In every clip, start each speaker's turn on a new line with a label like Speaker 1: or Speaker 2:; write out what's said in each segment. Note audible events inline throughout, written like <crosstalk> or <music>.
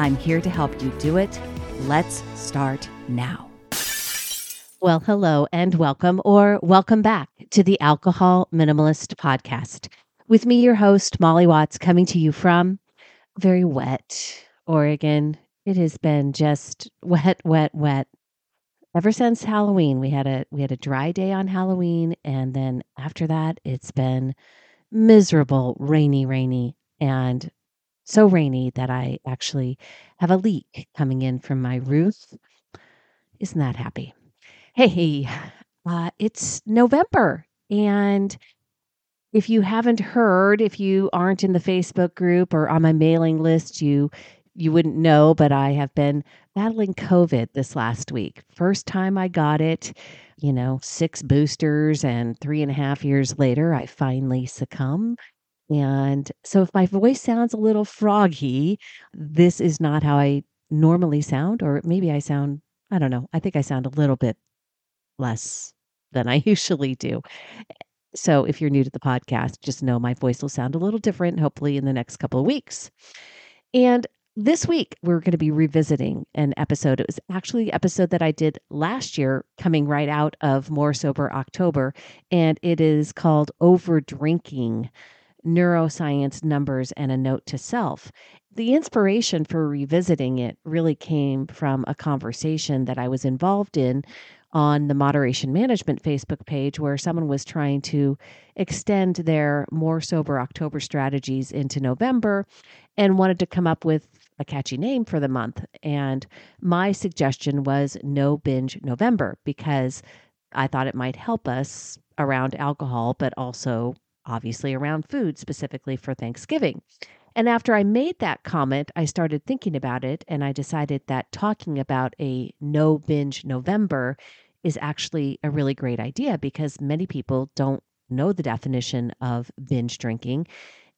Speaker 1: I'm here to help you do it. Let's start now. Well, hello and welcome, or welcome back to the Alcohol Minimalist Podcast. With me, your host, Molly Watts, coming to you from very wet Oregon. It has been just wet, wet, wet. Ever since Halloween, we had a we had a dry day on Halloween, and then after that, it's been miserable, rainy, rainy, and so rainy that I actually have a leak coming in from my roof. Isn't that happy? Hey, uh, it's November. And if you haven't heard, if you aren't in the Facebook group or on my mailing list, you you wouldn't know, but I have been battling COVID this last week. First time I got it, you know, six boosters, and three and a half years later, I finally succumb and so if my voice sounds a little froggy, this is not how I normally sound, or maybe I sound, I don't know, I think I sound a little bit less than I <laughs> usually do. So if you're new to the podcast, just know my voice will sound a little different, hopefully, in the next couple of weeks. And this week, we're going to be revisiting an episode. It was actually the episode that I did last year, coming right out of More Sober October. And it is called Over Drinking neuroscience numbers and a note to self. The inspiration for revisiting it really came from a conversation that I was involved in on the Moderation Management Facebook page where someone was trying to extend their more sober October strategies into November and wanted to come up with a catchy name for the month. And my suggestion was No Binge November because I thought it might help us around alcohol, but also obviously around food, specifically for Thanksgiving. And after I made that comment, I started thinking about it and I decided that talking about a no binge November is actually a really great idea because many people don't know the definition of binge drinking.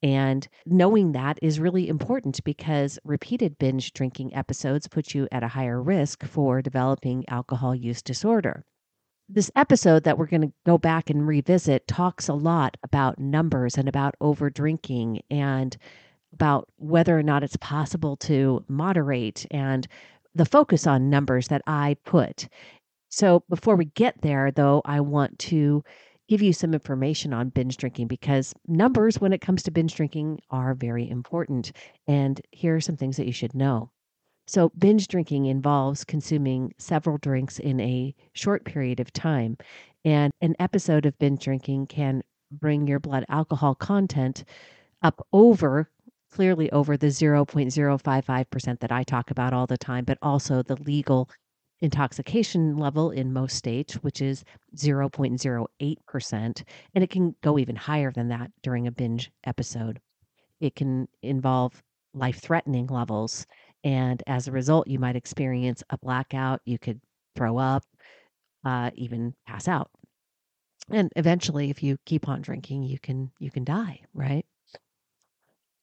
Speaker 1: And knowing that is really important because repeated binge drinking episodes put you at a higher risk for developing alcohol use disorder this episode that we're going to go back and revisit talks a lot about numbers and about over drinking and about whether or not it's possible to moderate and the focus on numbers that I put. So before we get there, though, I want to give you some information on binge drinking because numbers, when it comes to binge drinking, are very important. And here are some things that you should know. So, binge drinking involves consuming several drinks in a short period of time. And an episode of binge drinking can bring your blood alcohol content up over, clearly over the 0.055% that I talk about all the time, but also the legal intoxication level in most states, which is 0.08%. And it can go even higher than that during a binge episode. It can involve life threatening levels and as a result, you might experience a blackout. You could throw up, uh, even pass out. And eventually, if you keep on drinking, you can you can die, right?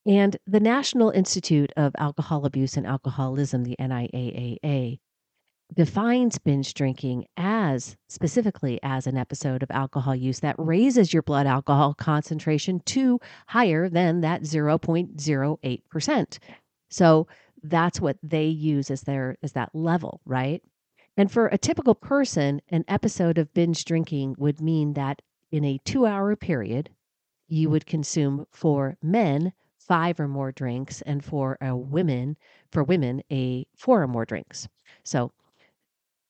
Speaker 1: And the National Institute of Alcohol Abuse and Alcoholism, the NIAAA, defines binge drinking as specifically as an episode of alcohol use that raises your blood alcohol concentration to higher than that 0.08%. So that's what they use as their as that level, right? And for a typical person, an episode of binge drinking would mean that in a 2-hour period, you mm. would consume for men 5 or more drinks and for a women for women a 4 or more drinks. So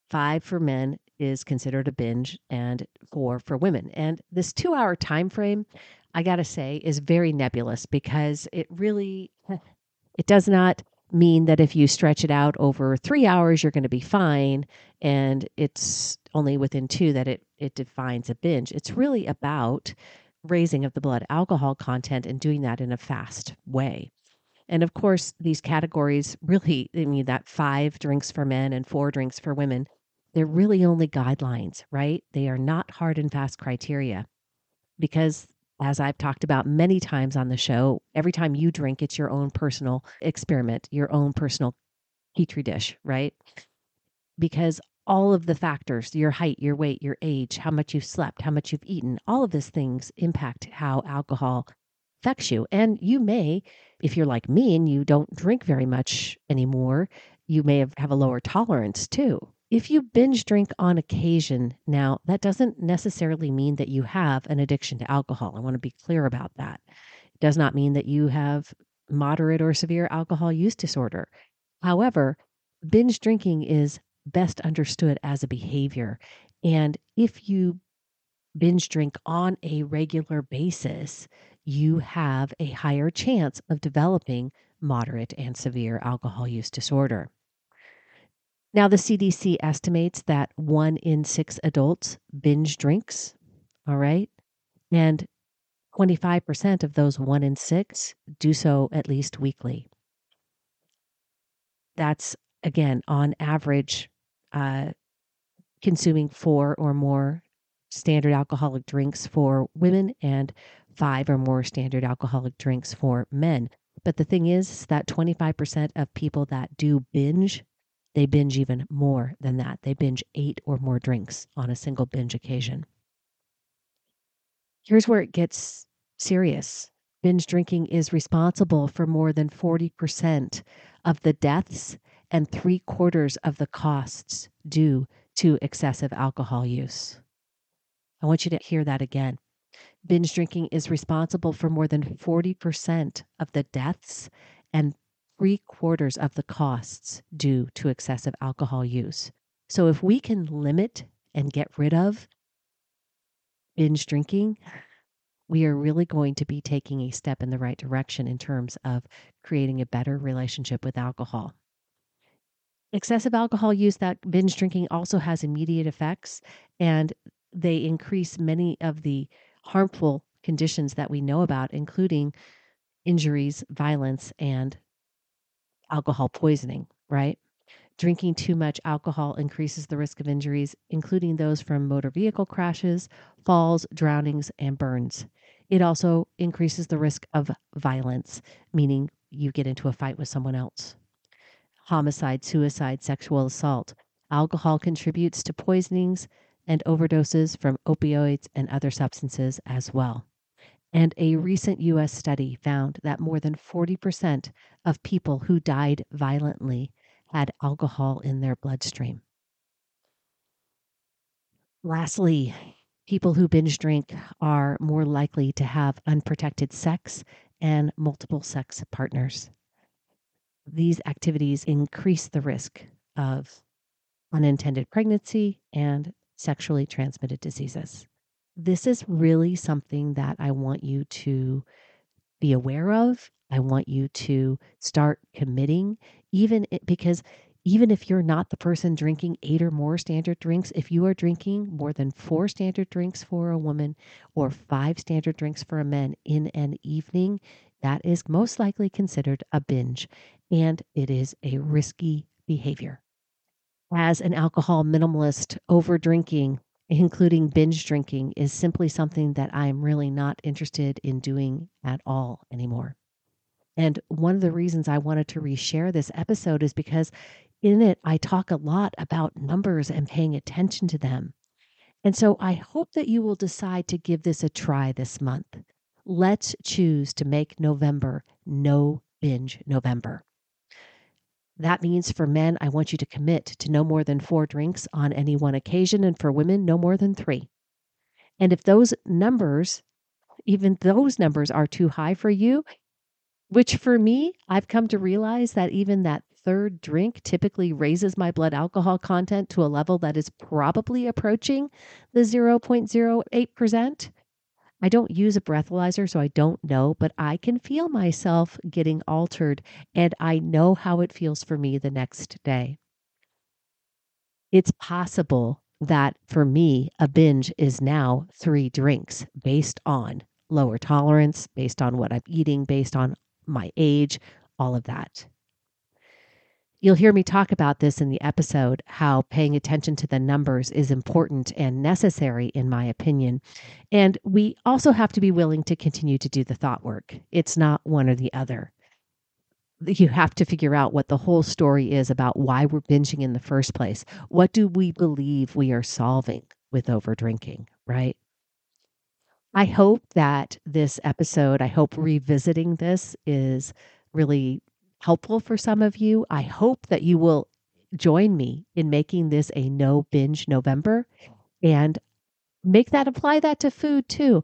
Speaker 1: five for men is considered a binge and four for women. And this two hour time frame, I gotta say, is very nebulous because it really <sighs> it does not mean that if you stretch it out over three hours, you're going to be fine. And it's only within two that it, it defines a binge. It's really about raising of the blood alcohol content and doing that in a fast way. And of course, these categories really, I mean, that five drinks for men and four drinks for women, they're really only guidelines, right? They are not hard and fast criteria because as I've talked about many times on the show, every time you drink, it's your own personal experiment, your own personal petri dish, right? Because all of the factors, your height, your weight, your age, how much you've slept, how much you've eaten, all of these things impact how alcohol affects you. And you may, if you're like me and you don't drink very much anymore, you may have, have a lower tolerance too. If you binge drink on occasion, now that doesn't necessarily mean that you have an addiction to alcohol. I want to be clear about that. It does not mean that you have moderate or severe alcohol use disorder. However, binge drinking is best understood as a behavior. And if you binge drink on a regular basis, you have a higher chance of developing moderate and severe alcohol use disorder. Now, the CDC estimates that one in six adults binge drinks. All right. And 25% of those one in six do so at least weekly. That's, again, on average, uh, consuming four or more standard alcoholic drinks for women and five or more standard alcoholic drinks for men. But the thing is that 25% of people that do binge they binge even more than that. They binge eight or more drinks on a single binge occasion. Here's where it gets serious binge drinking is responsible for more than 40% of the deaths and three quarters of the costs due to excessive alcohol use. I want you to hear that again. Binge drinking is responsible for more than 40% of the deaths and three quarters of the costs due to excessive alcohol use. So if we can limit and get rid of binge drinking, we are really going to be taking a step in the right direction in terms of creating a better relationship with alcohol. Excessive alcohol use that binge drinking also has immediate effects and they increase many of the harmful conditions that we know about, including injuries, violence, and alcohol poisoning, right? Drinking too much alcohol increases the risk of injuries, including those from motor vehicle crashes, falls, drownings, and burns. It also increases the risk of violence, meaning you get into a fight with someone else. Homicide, suicide, sexual assault. Alcohol contributes to poisonings and overdoses from opioids and other substances as well. And a mm-hmm. recent US study found that more than 40% of people who died violently had alcohol in their bloodstream. Lastly, people who binge drink are more likely to have unprotected sex and multiple sex partners. These activities increase the risk of unintended pregnancy and sexually transmitted diseases this is really something that I want you to be aware of. I want you to start committing, even because even if you're not the person drinking eight or more standard drinks, if you are drinking more than four standard drinks for a woman or five standard drinks for a man in an evening, that is most likely considered a binge and it is a risky behavior. As an alcohol minimalist, over drinking including binge drinking, is simply something that I'm really not interested in doing at all anymore. And one of the reasons I wanted to reshare this episode is because in it, I talk a lot about numbers and paying attention to them. And so I hope that you will decide to give this a try this month. Let's choose to make November no binge November. That means for men, I want you to commit to no more than four drinks on any one occasion, and for women, no more than three. And if those numbers, even those numbers are too high for you, which for me, I've come to realize that even that
Speaker 2: third drink typically raises my blood alcohol content to a level that is probably approaching the 0.08%. I don't use a breathalyzer, so I don't know, but I can feel myself getting altered and I know how it feels for me the next day. It's possible that for me, a binge is now three drinks based on lower tolerance, based on what I'm eating, based on my age, all of that. You'll hear me talk about this in the episode how paying attention to the numbers is important and necessary, in my opinion. And we also have to be willing to continue to do the thought work. It's not one or the other. You have to figure out what the whole story is about why we're binging in the first place. What do we believe we are solving with over drinking, right? I hope that this episode, I hope revisiting this is really helpful for some of you. I hope that you will join me in making this a no binge November and make that apply that to food too.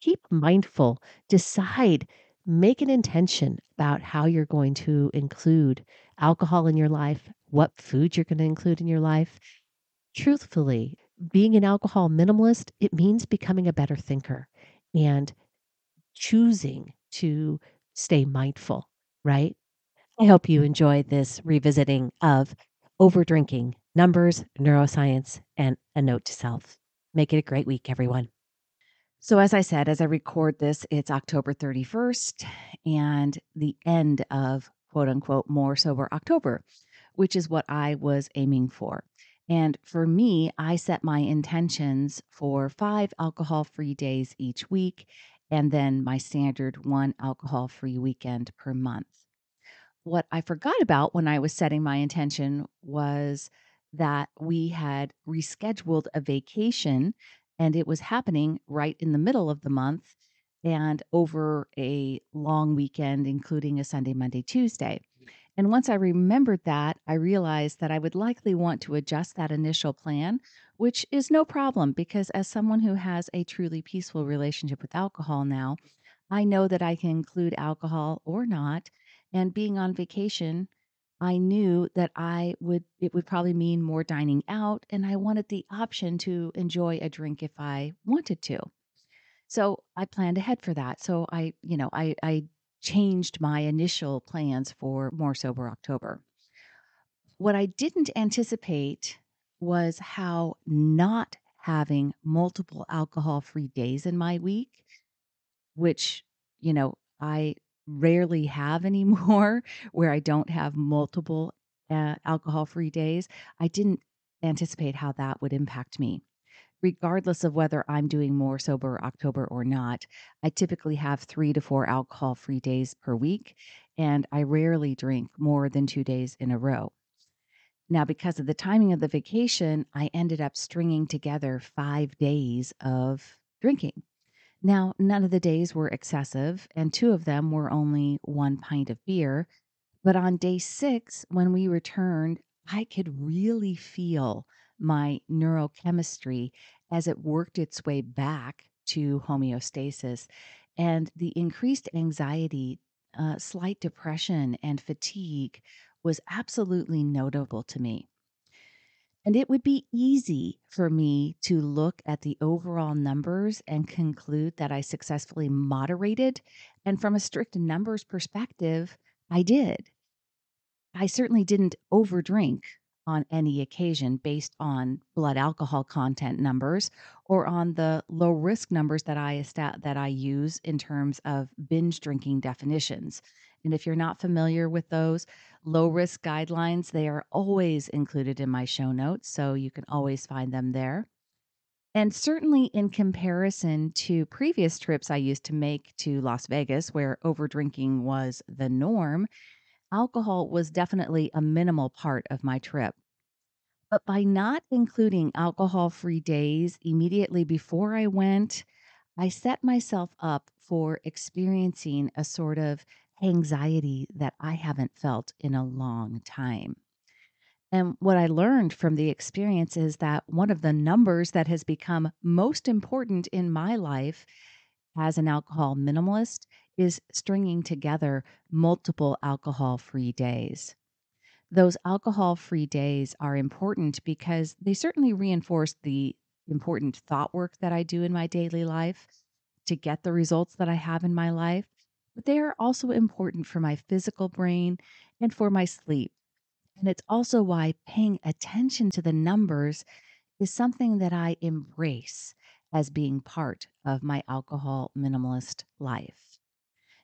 Speaker 2: keep mindful, decide, make an intention about how you're going to include alcohol in your life, what food you're going to include in your life. Truthfully, being an alcohol minimalist, it means becoming a better thinker and choosing to stay mindful, right? I hope you enjoy this revisiting of Overdrinking numbers, neuroscience, and a note to self. Make it a great week, everyone. So, as I said, as I record this, it's October 31st and the end of quote unquote more sober October, which is what I was aiming for. And for me, I set my intentions for five alcohol free days each week, and then my standard one alcohol free weekend per month. What I forgot about when I was setting my intention was that we had rescheduled a vacation and it was happening right in the middle of the month and over a long weekend, including a Sunday, Monday, Tuesday. And once I remembered that, I realized that I would likely want to adjust that initial plan, which is no problem because as someone who has a truly peaceful relationship with alcohol now, I know that I can include alcohol or not. And being on vacation, I knew that I would it would probably mean more dining out and I wanted the option to enjoy a drink if I wanted to. So I planned ahead for that. So I, you know, I I changed my initial plans for More Sober October. What I didn't anticipate was how not having multiple alcohol free days in my week, which, you know, I rarely have <laughs> anymore, where I don't have multiple uh, alcohol free days. I didn't anticipate how that would impact me regardless of whether I'm doing more sober October or not, I typically have three to four alcohol free days per week, and I rarely drink more than two days in a row. Now, because of the timing of the vacation, I ended up stringing together five days of drinking. Now, none of the days were excessive, and two of them were only one pint of beer. But on day six, when we returned, I could really feel my neurochemistry as it worked its way back to homeostasis. And the increased anxiety, uh, slight depression, and fatigue was absolutely notable to me. And it would be easy for me to look at the overall numbers and conclude that I successfully moderated. And from a strict numbers perspective, I did. I certainly didn't overdrink on any occasion based on blood alcohol content numbers or on the low risk numbers that I that I use in terms of binge drinking definitions. And if you're not familiar with those low risk guidelines, they are always included in my show notes, so you can always find them there. And certainly in comparison to previous trips I used to make to Las Vegas, where over drinking was the norm, alcohol was definitely a minimal part of my trip. But by not including alcohol free days immediately before I went, I set myself up for experiencing a sort of anxiety that I haven't felt in a long time. And what I learned from the experience is that one of the numbers that has become most important in my life as an alcohol minimalist is stringing together multiple alcohol free days. those alcohol free days are important because they certainly reinforce the important thought work that I do in my daily life to get the results that I have in my life. But they are also important for my physical brain and for my sleep. And it's also why paying attention to the numbers is something that I embrace as being part of my alcohol minimalist life.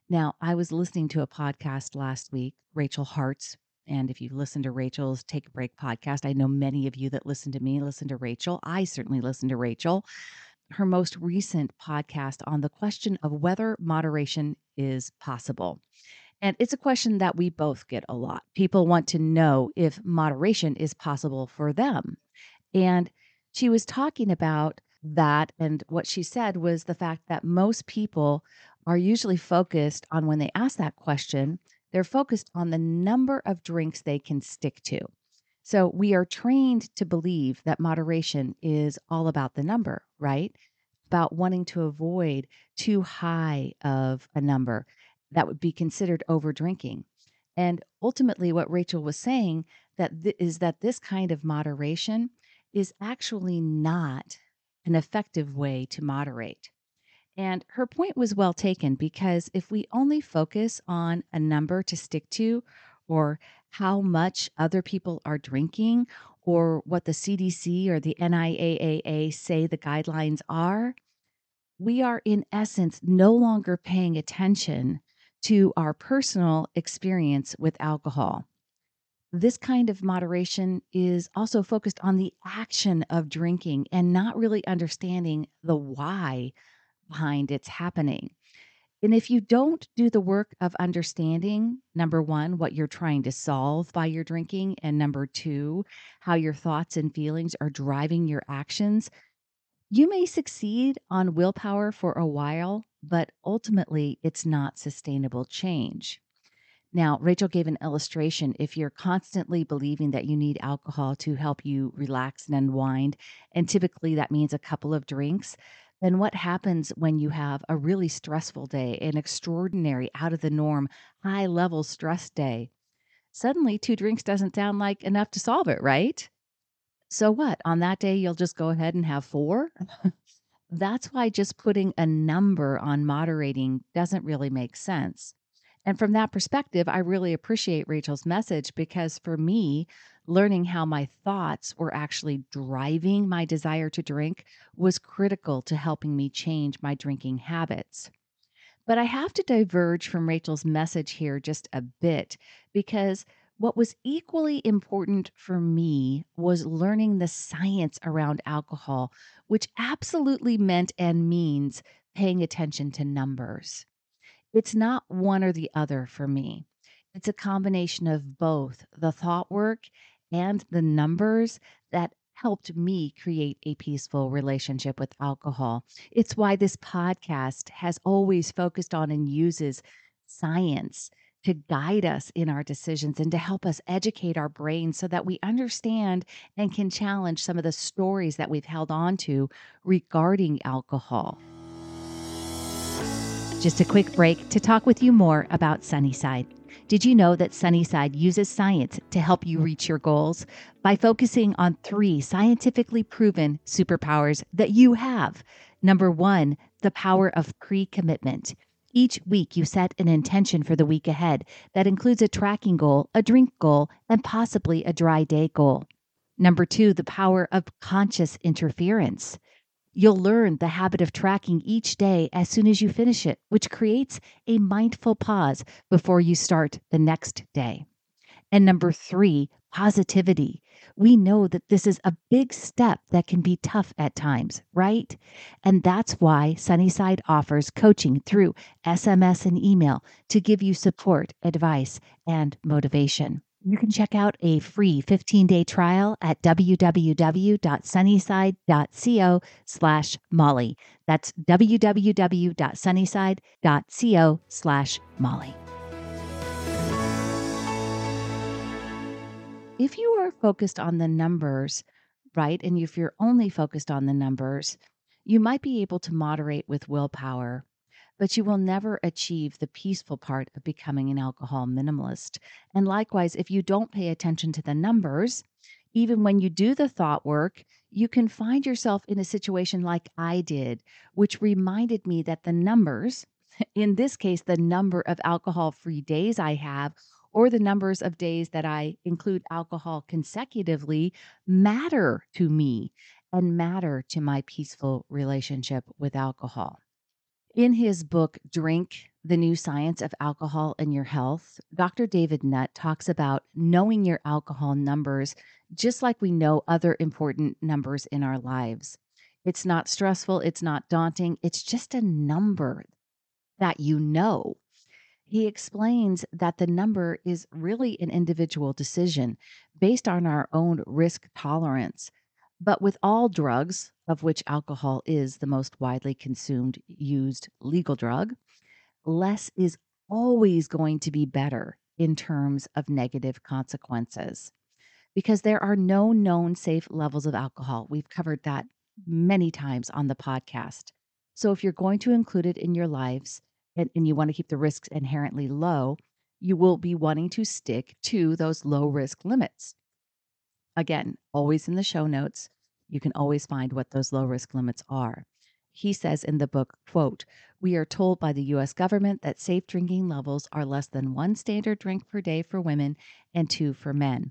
Speaker 2: Now, I was listening to a podcast last week, Rachel Hart's. And if you listen to Rachel's Take a Break podcast, I know many of you that listen to me listen to Rachel. I certainly listen to Rachel. Her most recent podcast on the question of whether moderation is possible. And it's a question that we both get a lot. People want to know if moderation is possible for them. And she was talking about that. And what she said was the fact that most people are usually focused on when they ask that question, they're focused on the number of drinks they can stick to. So we are trained to believe that moderation is all about the number, right? About wanting to avoid too high of a number that would be considered over drinking. And ultimately, what Rachel was saying that th- is that this kind of moderation is actually not an effective way to moderate. And her point was well taken because if we only focus on a number to stick to, or how much other people are drinking, or what the CDC or the NIAAA say the guidelines are, we are in essence no longer paying attention to our personal experience with alcohol. This kind of moderation is also focused on the action of drinking and not really understanding the why behind its happening. And if you don't do the work of understanding, number one, what you're trying to solve by your drinking, and number two, how your thoughts and feelings are driving your actions, you may succeed on willpower for a while, but ultimately it's not sustainable change. Now, Rachel gave an illustration. If you're constantly believing that you need alcohol to help you relax and unwind, and typically that means a couple of drinks, then what happens when you have a really stressful day, an extraordinary, out of the norm, high level stress day? Suddenly, two drinks doesn't sound like enough to solve it, right? So what? On that day, you'll just go ahead and have four? <laughs> That's why just putting a number on moderating doesn't really make sense. And from that perspective, I really appreciate Rachel's message because for me, learning how my thoughts were actually driving my desire to drink was critical to helping me change my drinking habits. But I have to diverge from Rachel's message here just a bit because what was equally important for me was learning the science around alcohol, which absolutely meant and means paying attention to numbers. It's not one or the other for me. It's a combination of both the thought work and the numbers that helped me create a peaceful relationship with alcohol. It's why this podcast has always focused on and uses science to guide us in our decisions and to help us educate our brains so that we understand and can challenge some of the stories that we've held on to regarding alcohol. Just a quick break to talk with you more about Sunnyside. Did you know that Sunnyside uses science to help you reach your goals by focusing on three scientifically proven superpowers that you have? Number one, the power of pre commitment. Each week, you set an intention for the week ahead that includes a tracking goal, a drink goal, and possibly a dry day goal. Number two, the power of conscious interference. You'll learn the habit of tracking each day as soon as you finish it, which creates a mindful pause before you start the next day. And number three, positivity. We know that this is a big step that can be tough at times, right? And that's why Sunnyside offers coaching through SMS and email to give you support, advice, and motivation. You can check out a free 15-day trial at www.sunnyside.co slash Molly. That's www.sunnyside.co slash Molly. If you are focused on the numbers, right, and if you're only focused on the numbers, you might be able to moderate with willpower. But you will never achieve the peaceful part of becoming an alcohol minimalist. And likewise, if you don't pay attention to the numbers, even when you do the thought work, you can find yourself in a situation like I did, which reminded me that the numbers, <laughs> in this case, the number of alcohol free days I have, or the numbers of days that I include alcohol consecutively, matter to me and matter to my peaceful relationship with alcohol. In his book, Drink The New Science of Alcohol and Your Health, Dr. David Nutt talks about knowing your alcohol numbers just like we know other important numbers in our lives. It's not stressful, it's not daunting, it's just a number that you know. He explains that the number is really an individual decision based on our own risk tolerance. But with all drugs, of which alcohol is the most widely consumed used legal drug, less is always going to be better in terms of negative consequences because there are no known safe levels of alcohol. We've covered that many times on the podcast. So if you're going to include it in your lives and, and you want to keep the risks inherently low, you will be wanting to stick to those low risk limits. Again, always in the show notes, you can always find what those low risk limits are. He says in the book, quote, "We are told by the US government that safe drinking levels are less than 1 standard drink per day for women and 2 for men.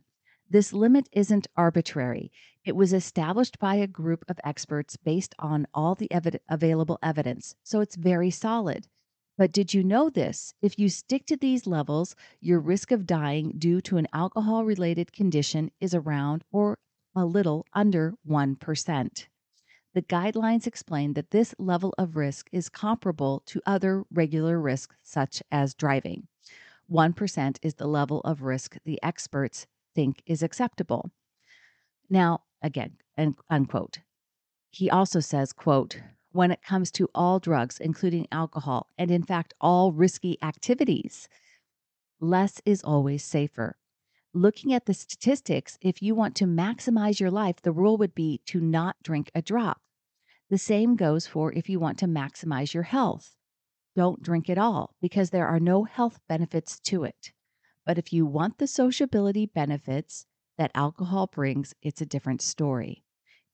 Speaker 2: This limit isn't arbitrary. It was established by a group of experts based on all the evi- available evidence, so it's very solid. But did you know this? If you stick to these levels, your risk of dying due to an alcohol related condition is around or a little under 1%. The guidelines explain that this level of risk is comparable to other regular risks, such as driving. 1% is the level of risk the experts think is acceptable. Now, again, and unquote. He also says, quote, when it comes to all drugs, including alcohol, and in fact, all risky activities, less is always safer. Looking at the statistics, if you want to maximize your life, the rule would be to not drink a drop. The same goes for if you want to maximize your health. Don't drink at all because there are no health benefits to it. But if you want the sociability benefits that alcohol brings, it's a different story.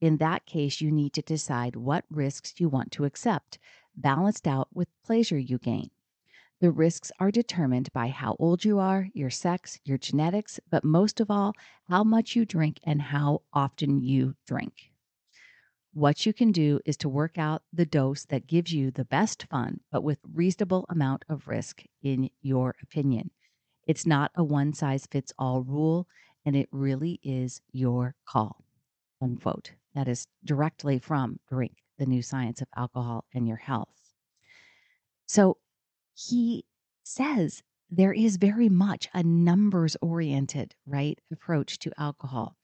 Speaker 2: In that case, you need to decide what risks you want to accept, balanced out with pleasure you gain. The risks are determined by how old you are, your sex, your genetics, but most of all, how much you drink and how often you drink. What you can do is to work out the dose that gives you the best fun, but with reasonable amount of risk in your opinion. It's not a one size fits all rule, and it really is your call. Unquote. That is directly from Drink, the new science of alcohol and your health. So he says there is very much a numbers oriented, right, approach to alcohol.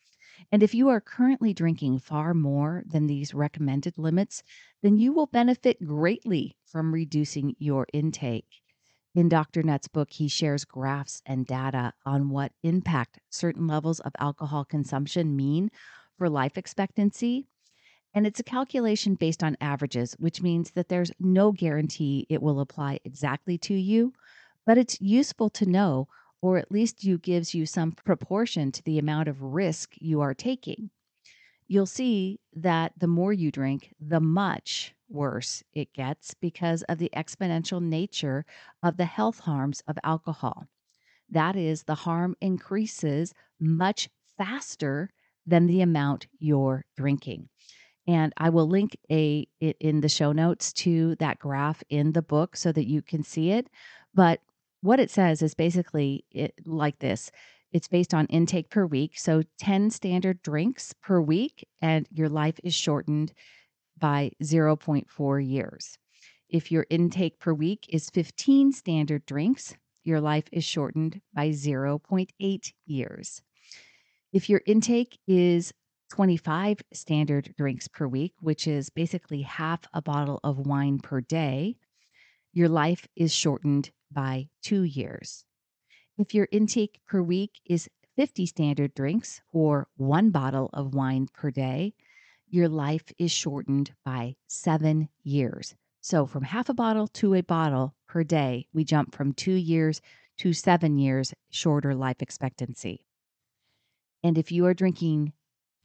Speaker 2: And if you are currently drinking far more than these recommended limits, then you will benefit greatly from reducing your intake. In Dr. Nutt's book, he shares graphs and data on what impact certain levels of alcohol consumption mean for life expectancy. And it's a calculation based on averages, which means that there's no guarantee it will apply exactly to you, but it's useful to know, or at least you gives you some proportion to the amount of risk you are taking. You'll see that the more you drink, the much worse it gets because of the exponential nature of the health harms of alcohol. That is, the harm increases much faster than the amount you're drinking. And I will link a it in the show notes to that graph in the book so that you can see it. But what it says is basically it, like this. It's based on intake per week. So 10 standard drinks per week, and your life is shortened by 0.4 years. If your intake per week is 15 standard drinks, your life is shortened by 0.8 years. If your intake is 25 standard drinks per week, which is basically half a bottle of wine per day, your life is shortened by two years. If your intake per week is 50 standard drinks or one bottle of wine per day, your life is shortened by seven years. So, from half a bottle to a bottle per day, we jump from two years to seven years shorter life expectancy. And if you are drinking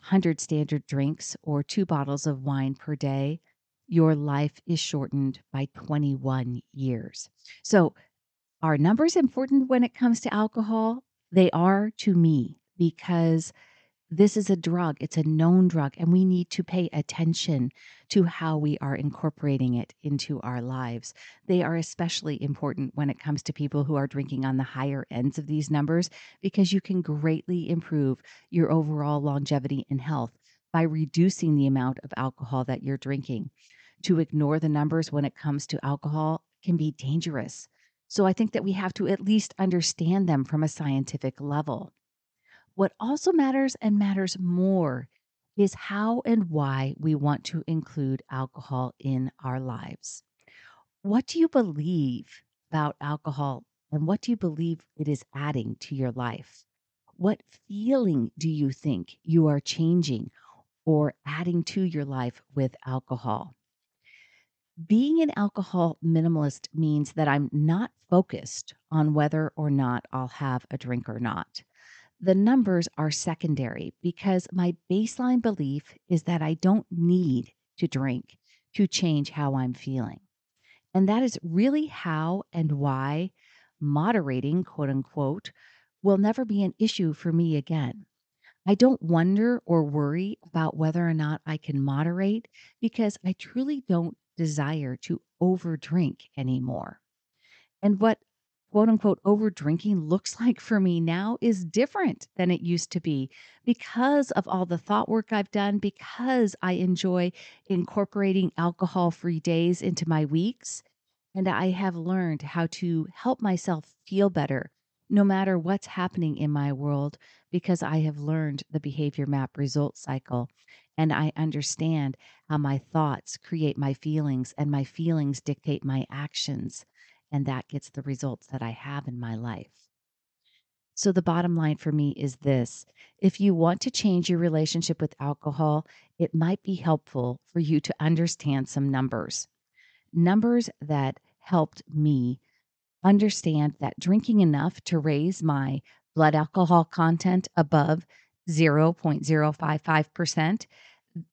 Speaker 2: 100 standard drinks or two bottles of wine per day, your life is shortened by 21 years. So, are numbers important when it comes to alcohol? They are to me because this is a drug, it's a known drug, and we need to pay attention to how we are incorporating it into our lives. They are especially important when it comes to people who are drinking on the higher ends of these numbers because you can greatly improve your overall longevity and health by reducing the amount of alcohol that you're drinking. To ignore the numbers when it comes to alcohol can be dangerous. So I think that we have to at least understand them from a scientific level. What also matters and matters more is how and why we want to include alcohol in our lives. What do you believe about alcohol and what do you believe it is adding to your life? What feeling do you think you are changing or adding to your life with alcohol? Being an alcohol minimalist means that I'm not focused on whether or not I'll have a drink or not the numbers are secondary because my baseline belief is that I don't need to drink to change how I'm feeling. And that is really how and why moderating, quote unquote, will never be an issue for me again. I don't wonder or worry about whether or not I can moderate because I truly don't desire to overdrink anymore. And what quote unquote over drinking looks <laughs> like for me now is different than it used to be because of all the thought work I've done, because I enjoy incorporating alcohol free days into my weeks. And I have learned how to help myself feel better no matter what's happening in my world because I have learned the behavior map result cycle. And I understand how my thoughts create my feelings and my feelings dictate my actions and that gets the results that I have in my life. So, the bottom line for me is this if you want to change your relationship with alcohol, it might be helpful for you to understand some numbers. Numbers that helped me understand that drinking enough to raise my blood alcohol content above 0.055%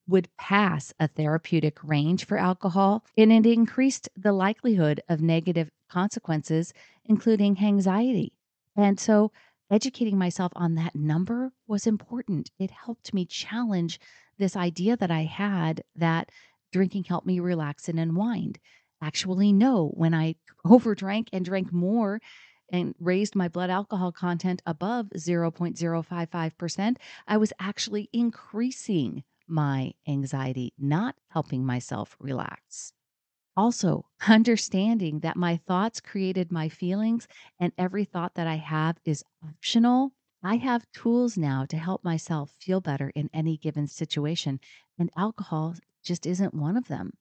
Speaker 2: would pass a therapeutic range for alcohol, and it increased the likelihood of negative consequences, including anxiety. And so, educating myself on that number was important. It helped me challenge this idea that I had that drinking helped me relax and unwind. Actually, no, when I <laughs> overdrank and drank more, and raised my blood alcohol content above 0.055%, I was actually increasing my anxiety, not helping myself relax. Also, <laughs> understanding that my thoughts created my feelings and every thought that I have is optional. I have tools now to help myself feel better in any given situation, and alcohol just isn't one of them.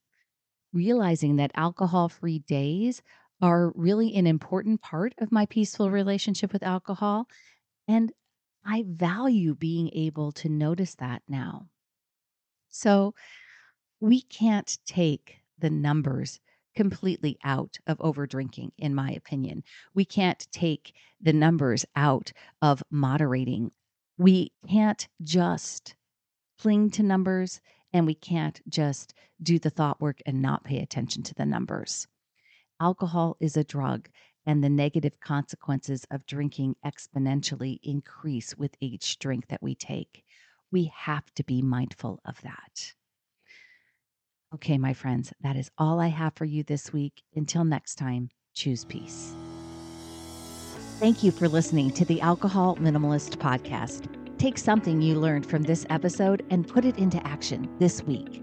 Speaker 2: Realizing that alcohol free days are really an important part of my peaceful relationship with alcohol. And I value being able to notice that now. So we can't take the numbers completely out of over drinking, in my opinion. We can't take the numbers out of moderating. We can't just cling to numbers and we can't just do the thought work and not pay attention to the numbers. Alcohol is a drug, and the negative consequences of drinking exponentially increase with each drink that we take. We have to be mindful of that. Okay, my friends, that is all I have for you this week. Until next time, choose peace. Thank you for listening to the Alcohol Minimalist Podcast. Take something you learned from this episode and put it into action this week.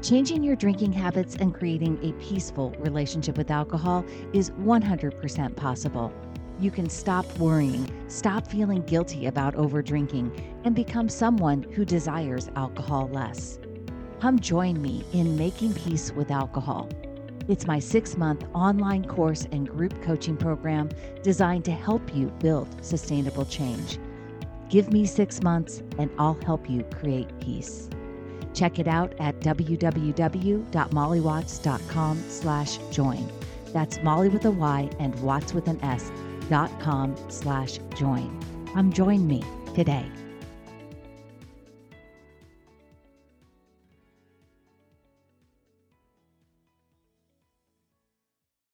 Speaker 2: Changing your drinking habits and creating a peaceful relationship with alcohol is 100% possible. You can stop worrying, stop feeling guilty about over drinking, and become someone who desires alcohol less. Come join me in Making Peace with Alcohol. It's my six month online course and group coaching program designed to help you build sustainable change. Give me six months and I'll help you create peace. Check it out at www.mollywatts.com slash join. That's Molly with a Y and Watts with an S dot com slash join. Come join me today.